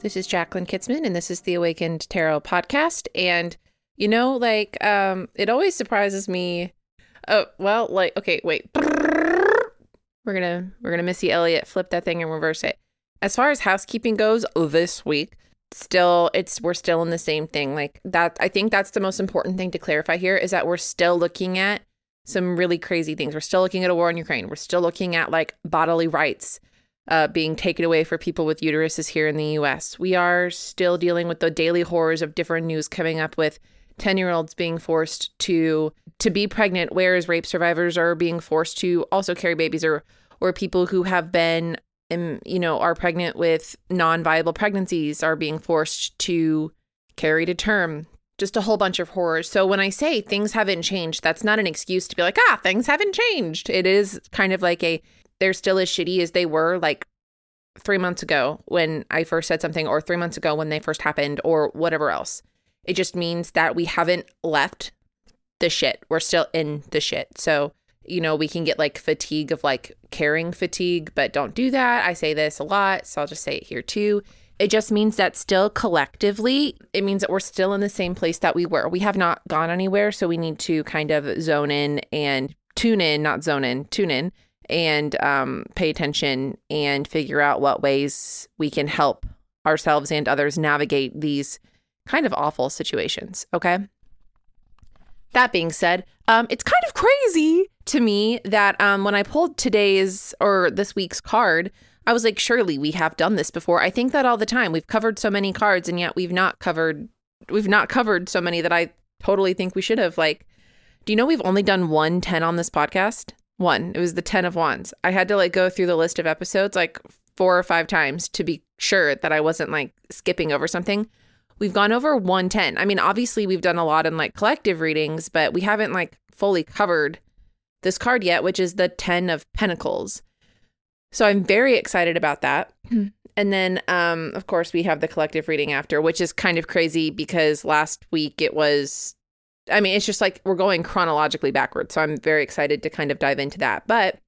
This is Jacqueline Kitzman, and this is the Awakened Tarot podcast. And you know, like, um, it always surprises me. Oh, well, like, okay, wait. We're gonna we're gonna Missy Elliott flip that thing and reverse it. As far as housekeeping goes, this week, still it's we're still in the same thing. Like that, I think that's the most important thing to clarify here is that we're still looking at some really crazy things. We're still looking at a war in Ukraine. We're still looking at like bodily rights uh, being taken away for people with uteruses here in the US. We are still dealing with the daily horrors of different news coming up with 10 year olds being forced to to be pregnant, whereas rape survivors are being forced to also carry babies or or people who have been um, you know are pregnant with non-viable pregnancies are being forced to carry to term just a whole bunch of horrors. So when I say things haven't changed, that's not an excuse to be like, ah, things haven't changed. It is kind of like a they're still as shitty as they were like three months ago when I first said something, or three months ago when they first happened, or whatever else. It just means that we haven't left the shit. We're still in the shit. So, you know, we can get like fatigue of like caring fatigue, but don't do that. I say this a lot, so I'll just say it here too. It just means that still collectively, it means that we're still in the same place that we were. We have not gone anywhere. So we need to kind of zone in and tune in, not zone in, tune in and um, pay attention and figure out what ways we can help ourselves and others navigate these kind of awful situations. Okay. That being said, um, it's kind of crazy to me that um, when I pulled today's or this week's card, I was like, surely we have done this before. I think that all the time. We've covered so many cards, and yet we've not covered we've not covered so many that I totally think we should have. Like, do you know we've only done one 10 on this podcast? One. It was the 10 of wands. I had to like go through the list of episodes like four or five times to be sure that I wasn't like skipping over something. We've gone over 110. I mean, obviously we've done a lot in like collective readings, but we haven't like fully covered this card yet, which is the 10 of pentacles. So I'm very excited about that. And then um of course we have the collective reading after, which is kind of crazy because last week it was I mean, it's just like we're going chronologically backwards. So I'm very excited to kind of dive into that. But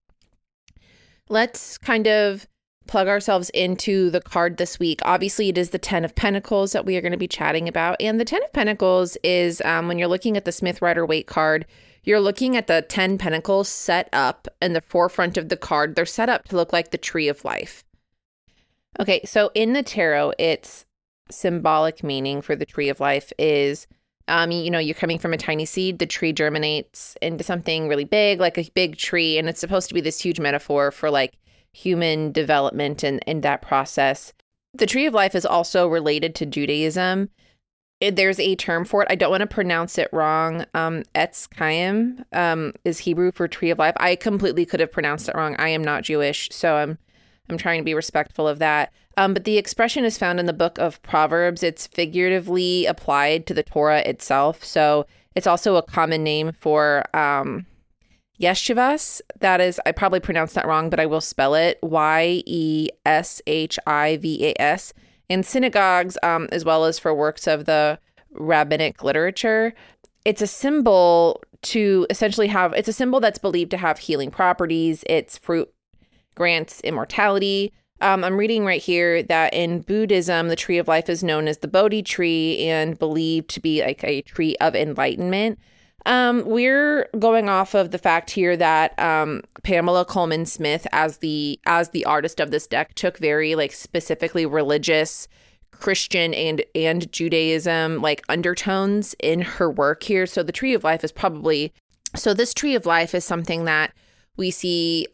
let's kind of plug ourselves into the card this week. Obviously, it is the 10 of Pentacles that we are going to be chatting about. And the 10 of Pentacles is um, when you're looking at the Smith Rider Waite card, you're looking at the 10 Pentacles set up in the forefront of the card. They're set up to look like the Tree of Life. Okay, so in the tarot, its symbolic meaning for the Tree of Life is um, you know, you're coming from a tiny seed, the tree germinates into something really big, like a big tree, and it's supposed to be this huge metaphor for like human development and, and that process. The tree of life is also related to Judaism. It, there's a term for it. I don't want to pronounce it wrong. Um, Etz Chaim um, is Hebrew for tree of life. I completely could have pronounced it wrong. I am not Jewish, so I'm I'm trying to be respectful of that. Um, but the expression is found in the book of Proverbs. It's figuratively applied to the Torah itself. So it's also a common name for um, Yeshivas. That is, I probably pronounced that wrong, but I will spell it Y E S H I V A S. In synagogues, um, as well as for works of the rabbinic literature, it's a symbol to essentially have, it's a symbol that's believed to have healing properties. Its fruit grants immortality. Um, I'm reading right here that in Buddhism, the tree of life is known as the Bodhi tree and believed to be like a tree of enlightenment. Um, we're going off of the fact here that um, Pamela Colman Smith, as the as the artist of this deck, took very like specifically religious, Christian and and Judaism like undertones in her work here. So the tree of life is probably so this tree of life is something that we see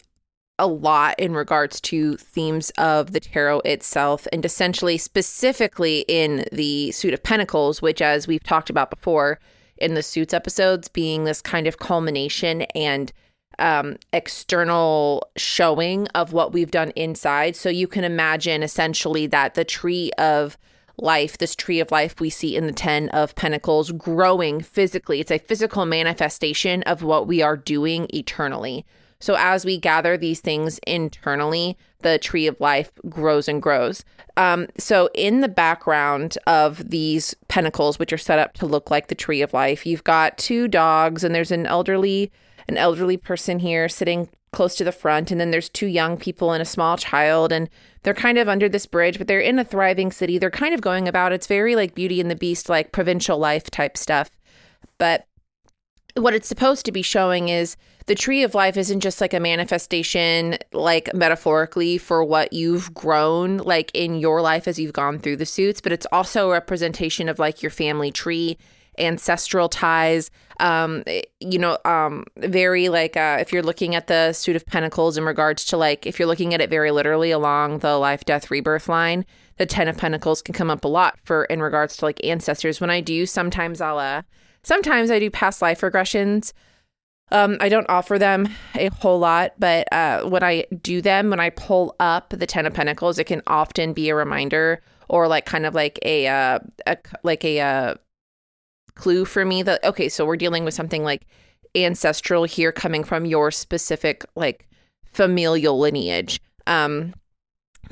a lot in regards to themes of the tarot itself, and essentially, specifically in the Suit of Pentacles, which, as we've talked about before in the Suits episodes, being this kind of culmination and um, external showing of what we've done inside. So you can imagine essentially that the tree of life, this tree of life we see in the 10 of Pentacles, growing physically. It's a physical manifestation of what we are doing eternally. So as we gather these things internally, the tree of life grows and grows. Um, so in the background of these pentacles, which are set up to look like the tree of life, you've got two dogs, and there's an elderly an elderly person here sitting close to the front, and then there's two young people and a small child, and they're kind of under this bridge, but they're in a thriving city. They're kind of going about it's very like Beauty and the Beast, like provincial life type stuff. But what it's supposed to be showing is the tree of life isn't just like a manifestation, like metaphorically, for what you've grown like in your life as you've gone through the suits, but it's also a representation of like your family tree ancestral ties um you know um very like uh if you're looking at the suit of pentacles in regards to like if you're looking at it very literally along the life death rebirth line the 10 of pentacles can come up a lot for in regards to like ancestors. When i do sometimes i'll uh sometimes i do past life regressions um, I don't offer them a whole lot, but uh, when I do them, when I pull up the Ten of Pentacles, it can often be a reminder or like kind of like a, uh, a like a uh, clue for me that okay, so we're dealing with something like ancestral here coming from your specific like familial lineage. Um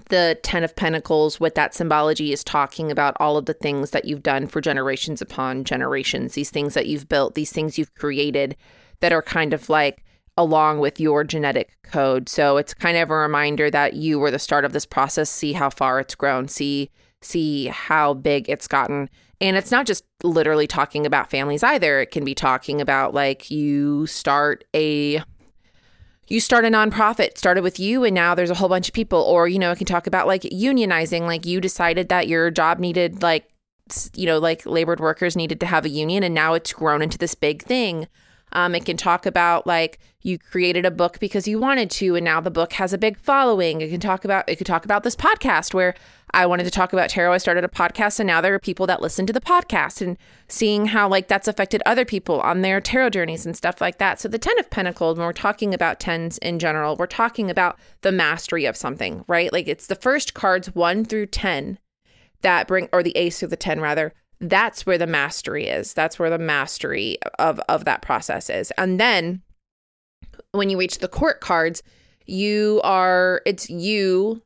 the 10 of pentacles what that symbology is talking about all of the things that you've done for generations upon generations these things that you've built these things you've created that are kind of like along with your genetic code. So it's kind of a reminder that you were the start of this process. See how far it's grown. See see how big it's gotten. And it's not just literally talking about families either. It can be talking about like you start a you start a nonprofit started with you and now there's a whole bunch of people or you know I can talk about like unionizing like you decided that your job needed like you know like labored workers needed to have a union and now it's grown into this big thing um, it can talk about like you created a book because you wanted to, and now the book has a big following. It can talk about it could talk about this podcast where I wanted to talk about tarot. I started a podcast, and now there are people that listen to the podcast and seeing how like that's affected other people on their tarot journeys and stuff like that. So the Ten of Pentacles, when we're talking about tens in general, we're talking about the mastery of something, right? Like it's the first cards one through ten that bring, or the ace through the ten rather, that's where the mastery is. That's where the mastery of of that process is. And then when you reach the court cards, you are it's you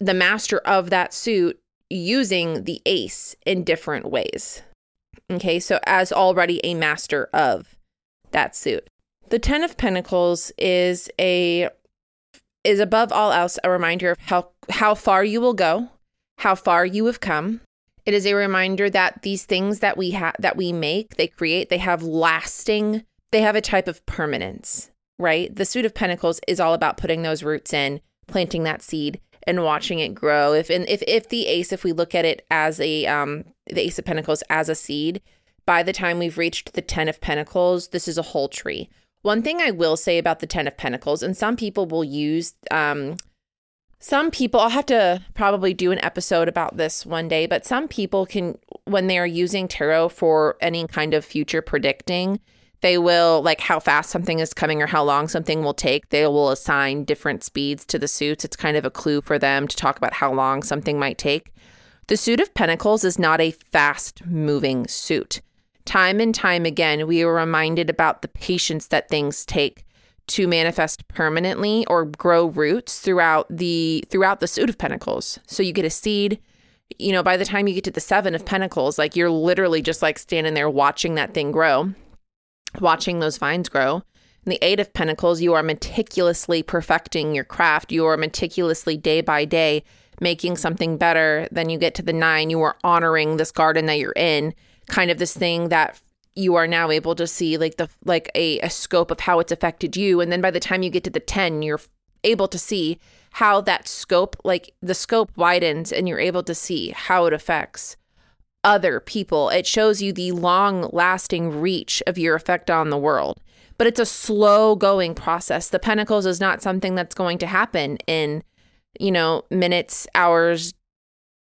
the master of that suit using the ace in different ways. Okay, so as already a master of that suit. The 10 of pentacles is a is above all else a reminder of how how far you will go, how far you have come, it is a reminder that these things that we have that we make, they create, they have lasting, they have a type of permanence, right? The suit of pentacles is all about putting those roots in, planting that seed and watching it grow. If and if if the ace, if we look at it as a um the ace of pentacles as a seed, by the time we've reached the 10 of pentacles, this is a whole tree. One thing I will say about the 10 of pentacles, and some people will use um some people, I'll have to probably do an episode about this one day, but some people can, when they are using tarot for any kind of future predicting, they will, like how fast something is coming or how long something will take, they will assign different speeds to the suits. It's kind of a clue for them to talk about how long something might take. The suit of pentacles is not a fast moving suit. Time and time again, we are reminded about the patience that things take to manifest permanently or grow roots throughout the throughout the suit of pentacles. So you get a seed, you know, by the time you get to the 7 of pentacles, like you're literally just like standing there watching that thing grow, watching those vines grow. In the 8 of pentacles, you are meticulously perfecting your craft. You are meticulously day by day making something better. Then you get to the 9, you are honoring this garden that you're in, kind of this thing that you are now able to see like the like a, a scope of how it's affected you and then by the time you get to the 10 you're able to see how that scope like the scope widens and you're able to see how it affects other people it shows you the long lasting reach of your effect on the world but it's a slow going process the pentacles is not something that's going to happen in you know minutes hours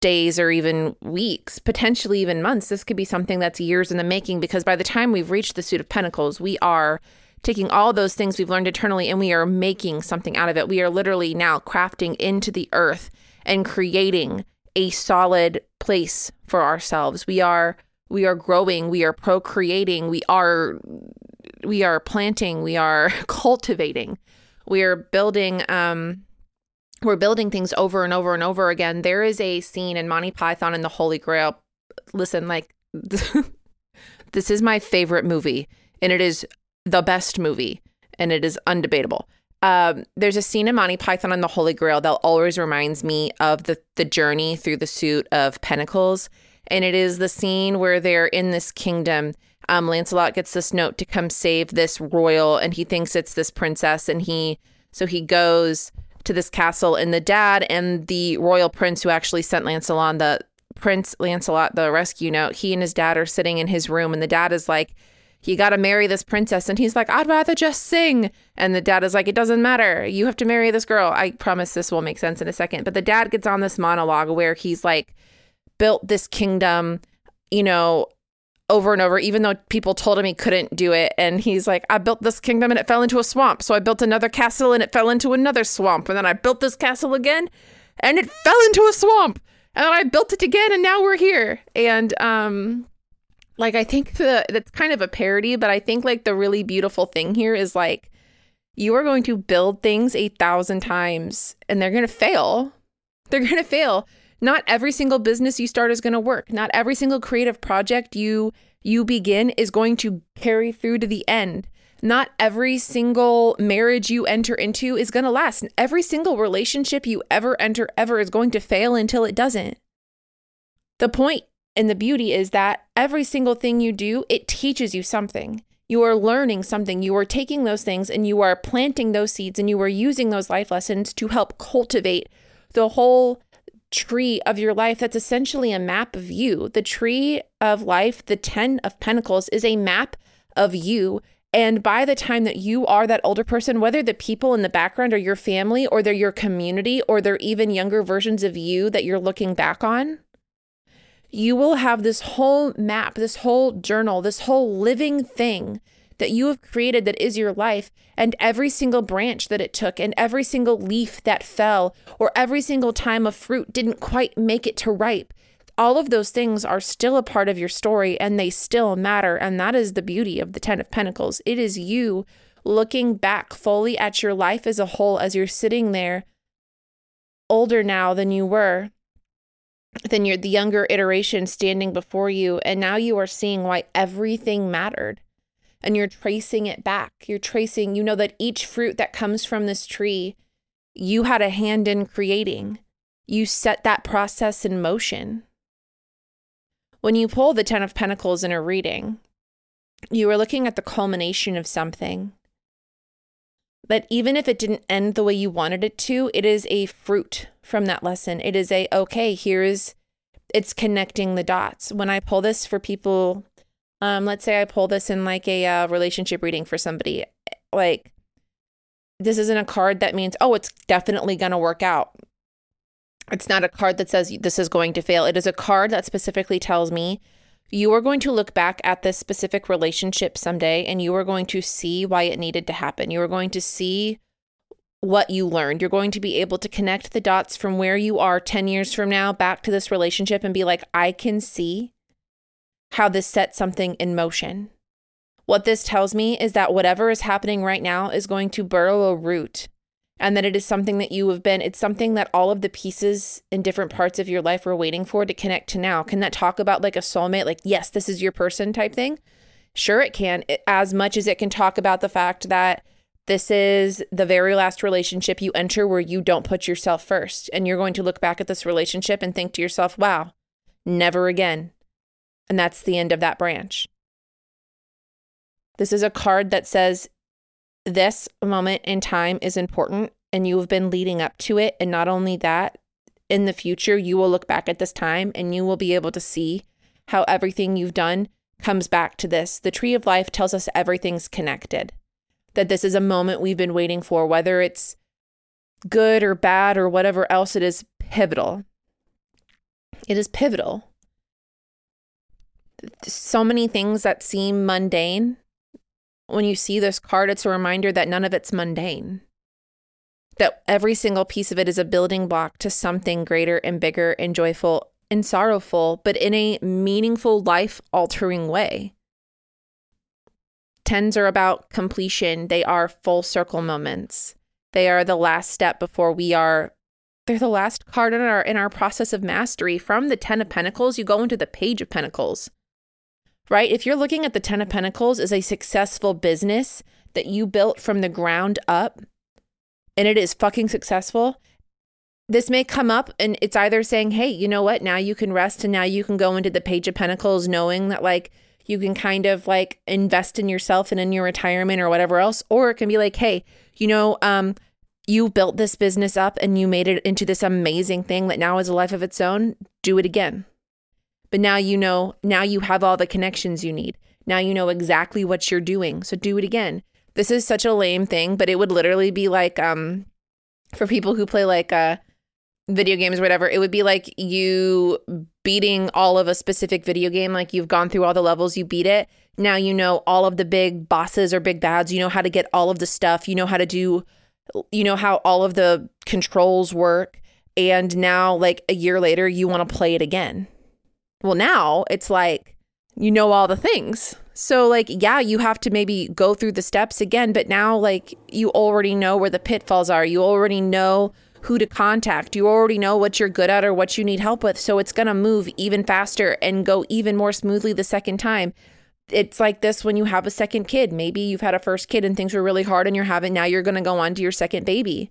days or even weeks, potentially even months. This could be something that's years in the making because by the time we've reached the suit of pentacles, we are taking all those things we've learned eternally and we are making something out of it. We are literally now crafting into the earth and creating a solid place for ourselves. We are we are growing, we are procreating, we are we are planting, we are cultivating. We are building um we're building things over and over and over again. There is a scene in Monty Python and the Holy Grail. Listen, like, this is my favorite movie, and it is the best movie, and it is undebatable. Um, there's a scene in Monty Python on the Holy Grail that always reminds me of the the journey through the suit of Pentacles, and it is the scene where they're in this kingdom. Um, Lancelot gets this note to come save this royal, and he thinks it's this princess, and he so he goes to this castle, and the dad and the royal prince who actually sent Lancelot the Prince Lancelot the rescue note. He and his dad are sitting in his room, and the dad is like you got to marry this princess. And he's like, I'd rather just sing. And the dad is like, it doesn't matter. You have to marry this girl. I promise this will make sense in a second. But the dad gets on this monologue where he's like, built this kingdom, you know, over and over, even though people told him he couldn't do it. And he's like, I built this kingdom and it fell into a swamp. So I built another castle and it fell into another swamp. And then I built this castle again and it fell into a swamp. And then I built it again and now we're here. And um like I think the that's kind of a parody, but I think like the really beautiful thing here is like you are going to build things a thousand times and they're going to fail. They're going to fail. Not every single business you start is going to work. Not every single creative project you you begin is going to carry through to the end. Not every single marriage you enter into is going to last. Every single relationship you ever enter ever is going to fail until it doesn't. The point and the beauty is that every single thing you do, it teaches you something. You are learning something. You are taking those things and you are planting those seeds and you are using those life lessons to help cultivate the whole tree of your life that's essentially a map of you. The tree of life, the 10 of pentacles, is a map of you. And by the time that you are that older person, whether the people in the background are your family or they're your community or they're even younger versions of you that you're looking back on, you will have this whole map, this whole journal, this whole living thing that you have created that is your life, and every single branch that it took, and every single leaf that fell, or every single time a fruit didn't quite make it to ripe. All of those things are still a part of your story and they still matter. And that is the beauty of the Ten of Pentacles. It is you looking back fully at your life as a whole as you're sitting there, older now than you were, then you're the younger iteration standing before you and now you are seeing why everything mattered and you're tracing it back. You're tracing you know that each fruit that comes from this tree you had a hand in creating. You set that process in motion. When you pull the 10 of pentacles in a reading you are looking at the culmination of something but even if it didn't end the way you wanted it to, it is a fruit from that lesson. It is a, okay, here's, it's connecting the dots. When I pull this for people, um, let's say I pull this in like a uh, relationship reading for somebody, like, this isn't a card that means, oh, it's definitely going to work out. It's not a card that says this is going to fail. It is a card that specifically tells me you are going to look back at this specific relationship someday and you are going to see why it needed to happen. You are going to see what you learned. You're going to be able to connect the dots from where you are 10 years from now back to this relationship and be like, I can see how this set something in motion. What this tells me is that whatever is happening right now is going to burrow a root and that it is something that you have been, it's something that all of the pieces in different parts of your life were waiting for to connect to now. Can that talk about like a soulmate, like, yes, this is your person type thing? Sure, it can, it, as much as it can talk about the fact that this is the very last relationship you enter where you don't put yourself first. And you're going to look back at this relationship and think to yourself, wow, never again. And that's the end of that branch. This is a card that says this moment in time is important and you have been leading up to it. And not only that, in the future, you will look back at this time and you will be able to see how everything you've done comes back to this. The tree of life tells us everything's connected, that this is a moment we've been waiting for, whether it's good or bad or whatever else, it is pivotal. It is pivotal. So many things that seem mundane when you see this card, it's a reminder that none of it's mundane. That every single piece of it is a building block to something greater and bigger and joyful and sorrowful, but in a meaningful, life altering way. Tens are about completion, they are full circle moments. They are the last step before we are they're the last card in our in our process of mastery from the 10 of pentacles you go into the page of pentacles right? If you're looking at the 10 of Pentacles as a successful business that you built from the ground up, and it is fucking successful, this may come up and it's either saying, hey, you know what? Now you can rest and now you can go into the Page of Pentacles knowing that, like, you can kind of like invest in yourself and in your retirement or whatever else. Or it can be like, hey, you know, um, you built this business up and you made it into this amazing thing that now is a life of its own. Do it again. But now you know, now you have all the connections you need. Now you know exactly what you're doing. So do it again. This is such a lame thing, but it would literally be like um for people who play like uh video games or whatever, it would be like you beating all of a specific video game. Like you've gone through all the levels, you beat it. Now you know all of the big bosses or big bads. You know how to get all of the stuff. You know how to do, you know how all of the controls work. And now, like a year later, you want to play it again. Well, now it's like you know all the things. So, like, yeah, you have to maybe go through the steps again, but now, like, you already know where the pitfalls are. You already know who to contact. You already know what you're good at or what you need help with. So it's going to move even faster and go even more smoothly the second time. It's like this when you have a second kid. Maybe you've had a first kid and things were really hard and you're having, now you're going to go on to your second baby.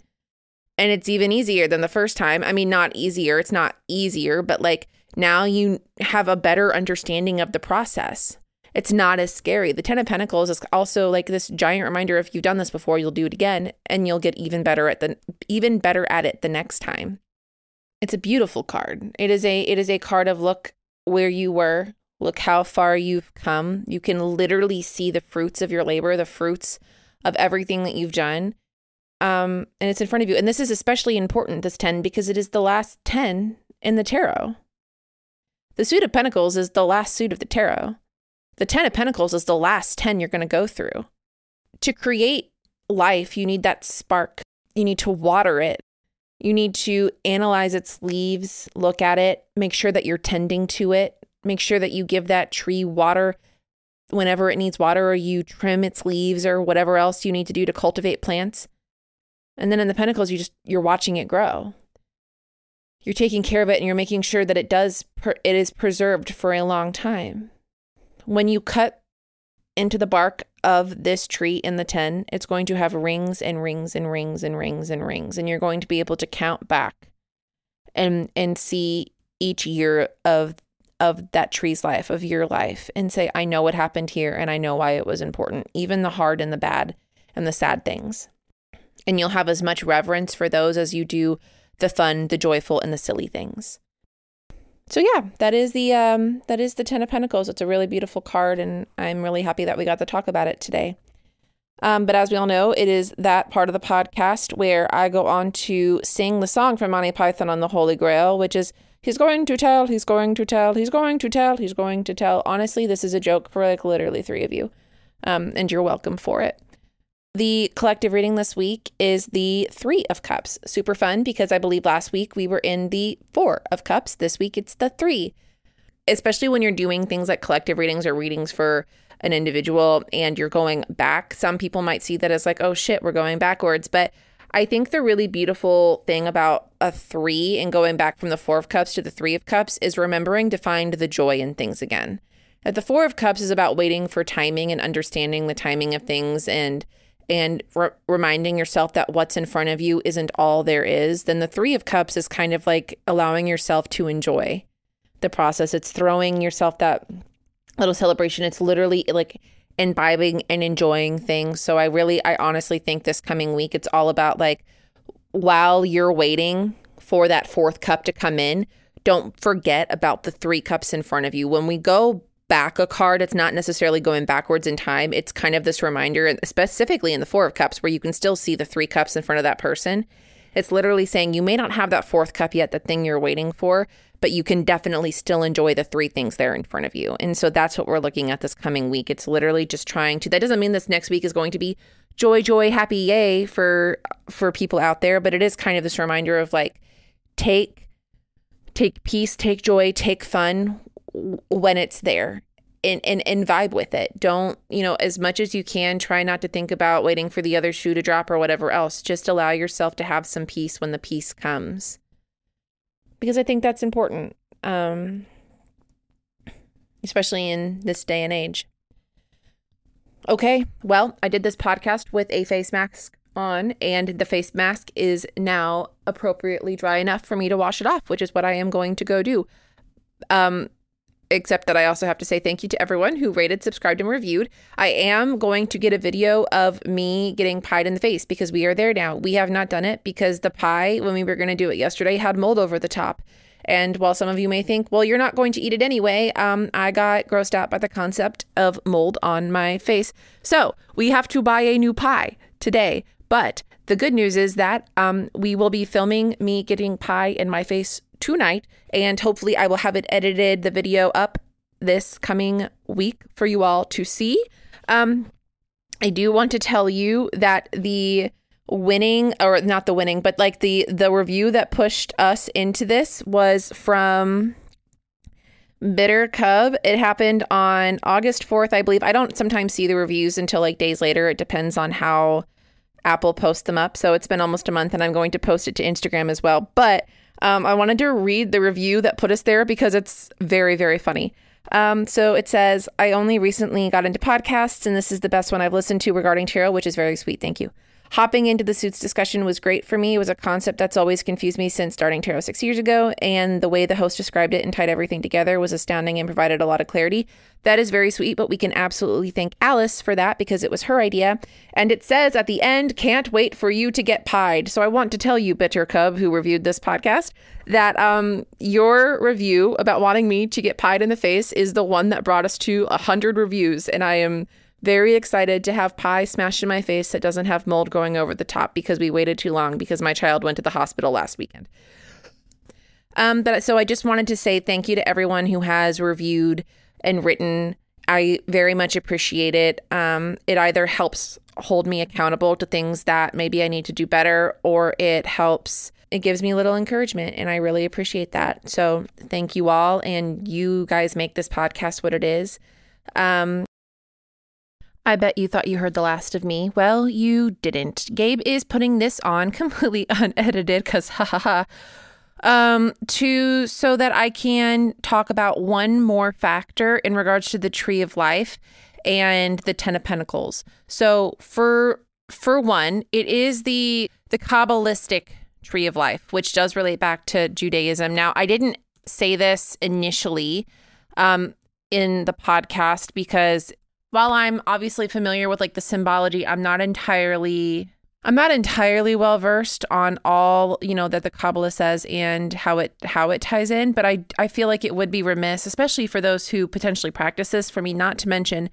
And it's even easier than the first time. I mean, not easier, it's not easier, but like now you have a better understanding of the process it's not as scary. The Ten of Pentacles is also like this giant reminder if you've done this before, you'll do it again and you'll get even better at the even better at it the next time. It's a beautiful card. It is a it is a card of look where you were, look how far you've come. You can literally see the fruits of your labor, the fruits of everything that you've done. Um, and it's in front of you. And this is especially important, this 10, because it is the last 10 in the tarot. The suit of pentacles is the last suit of the tarot. The 10 of Pentacles is the last 10 you're going to go through. To create life, you need that spark. You need to water it. You need to analyze its leaves, look at it, make sure that you're tending to it, make sure that you give that tree water whenever it needs water, or you trim its leaves, or whatever else you need to do to cultivate plants. And then in the pentacles, you just you're watching it grow. You're taking care of it, and you're making sure that it does it is preserved for a long time. When you cut into the bark of this tree in the 10, it's going to have rings and rings and rings and rings and rings. And you're going to be able to count back and and see each year of of that tree's life, of your life, and say, I know what happened here and I know why it was important, even the hard and the bad and the sad things. And you'll have as much reverence for those as you do the fun, the joyful, and the silly things so yeah, that is the um, that is the Ten of Pentacles. It's a really beautiful card, and I'm really happy that we got to talk about it today. Um, but as we all know, it is that part of the podcast where I go on to sing the song from Monty Python on the Holy Grail, which is He's going to tell, he's going to tell, he's going to tell, he's going to tell. Honestly, this is a joke for like literally three of you. Um, and you're welcome for it. The collective reading this week is the Three of Cups. Super fun because I believe last week we were in the Four of Cups. This week it's the Three. Especially when you're doing things like collective readings or readings for an individual and you're going back. Some people might see that as like, oh shit, we're going backwards. But I think the really beautiful thing about a three and going back from the Four of Cups to the Three of Cups is remembering to find the joy in things again. That the Four of Cups is about waiting for timing and understanding the timing of things and and re- reminding yourself that what's in front of you isn't all there is, then the Three of Cups is kind of like allowing yourself to enjoy the process. It's throwing yourself that little celebration. It's literally like imbibing and enjoying things. So I really, I honestly think this coming week, it's all about like while you're waiting for that fourth cup to come in, don't forget about the three cups in front of you. When we go back a card. It's not necessarily going backwards in time. It's kind of this reminder, specifically in the Four of Cups, where you can still see the three cups in front of that person. It's literally saying you may not have that fourth cup yet, the thing you're waiting for, but you can definitely still enjoy the three things there in front of you. And so that's what we're looking at this coming week. It's literally just trying to, that doesn't mean this next week is going to be joy, joy, happy, yay for for people out there, but it is kind of this reminder of like take take peace, take joy, take fun when it's there and, and and vibe with it. Don't, you know, as much as you can, try not to think about waiting for the other shoe to drop or whatever else. Just allow yourself to have some peace when the peace comes. Because I think that's important. Um especially in this day and age. Okay, well, I did this podcast with a face mask on, and the face mask is now appropriately dry enough for me to wash it off, which is what I am going to go do. Um, except that I also have to say thank you to everyone who rated, subscribed, and reviewed. I am going to get a video of me getting pied in the face because we are there now. We have not done it because the pie, when we were going to do it yesterday, had mold over the top. And while some of you may think, well, you're not going to eat it anyway, um, I got grossed out by the concept of mold on my face. So we have to buy a new pie today. But the good news is that um, we will be filming me getting pie in my face tonight, and hopefully I will have it edited, the video up this coming week for you all to see. Um, I do want to tell you that the winning or not the winning but like the the review that pushed us into this was from bitter cub it happened on august 4th i believe. I don't sometimes see the reviews until like days later. It depends on how apple posts them up. So it's been almost a month and i'm going to post it to instagram as well. But um, I wanted to read the review that put us there because it's very, very funny. Um, so it says, I only recently got into podcasts, and this is the best one I've listened to regarding tarot, which is very sweet. Thank you. Hopping into the suits discussion was great for me. It was a concept that's always confused me since starting tarot six years ago, and the way the host described it and tied everything together was astounding and provided a lot of clarity. That is very sweet, but we can absolutely thank Alice for that because it was her idea. And it says at the end, can't wait for you to get pied. So I want to tell you, Bitter Cub, who reviewed this podcast, that um, your review about wanting me to get pied in the face is the one that brought us to 100 reviews. And I am very excited to have pie smashed in my face that doesn't have mold growing over the top because we waited too long because my child went to the hospital last weekend. Um, but so I just wanted to say thank you to everyone who has reviewed and written. I very much appreciate it. Um, it either helps hold me accountable to things that maybe I need to do better, or it helps, it gives me a little encouragement, and I really appreciate that. So thank you all, and you guys make this podcast what it is. Um, I bet you thought you heard the last of me. Well, you didn't. Gabe is putting this on completely unedited because ha ha ha. Um, to so that I can talk about one more factor in regards to the tree of life and the ten of pentacles. So for for one, it is the the Kabbalistic tree of life, which does relate back to Judaism. Now, I didn't say this initially um, in the podcast because while I'm obviously familiar with like the symbology, I'm not entirely I'm not entirely well versed on all, you know, that the Kabbalah says and how it how it ties in, but I I feel like it would be remiss, especially for those who potentially practice this, for me not to mention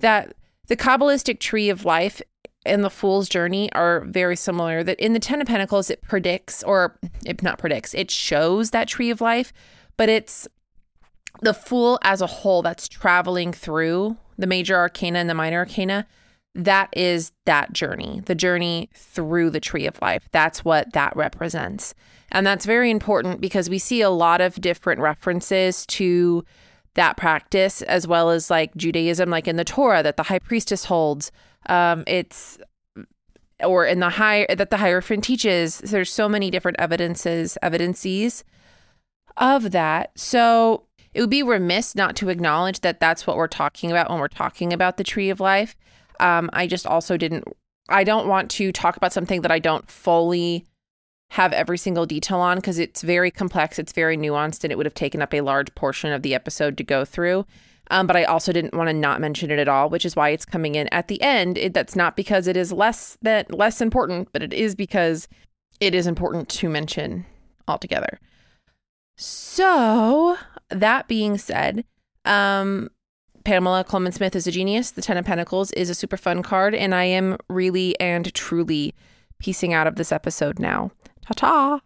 that the Kabbalistic tree of life and the fool's journey are very similar. That in the Ten of Pentacles, it predicts, or it not predicts, it shows that tree of life, but it's the fool as a whole that's traveling through the major arcana and the minor arcana, that is that journey, the journey through the tree of life. That's what that represents. And that's very important because we see a lot of different references to that practice, as well as like Judaism, like in the Torah that the high priestess holds. Um, it's or in the high that the hierophant teaches. There's so many different evidences, evidences of that. So it would be remiss not to acknowledge that that's what we're talking about when we're talking about the tree of life. Um, I just also didn't, I don't want to talk about something that I don't fully have every single detail on because it's very complex, it's very nuanced, and it would have taken up a large portion of the episode to go through. Um, but I also didn't want to not mention it at all, which is why it's coming in at the end. It, that's not because it is less that less important, but it is because it is important to mention altogether. So that being said, um, Pamela Colman Smith is a genius. The Ten of Pentacles is a super fun card, and I am really and truly piecing out of this episode now. Ta ta.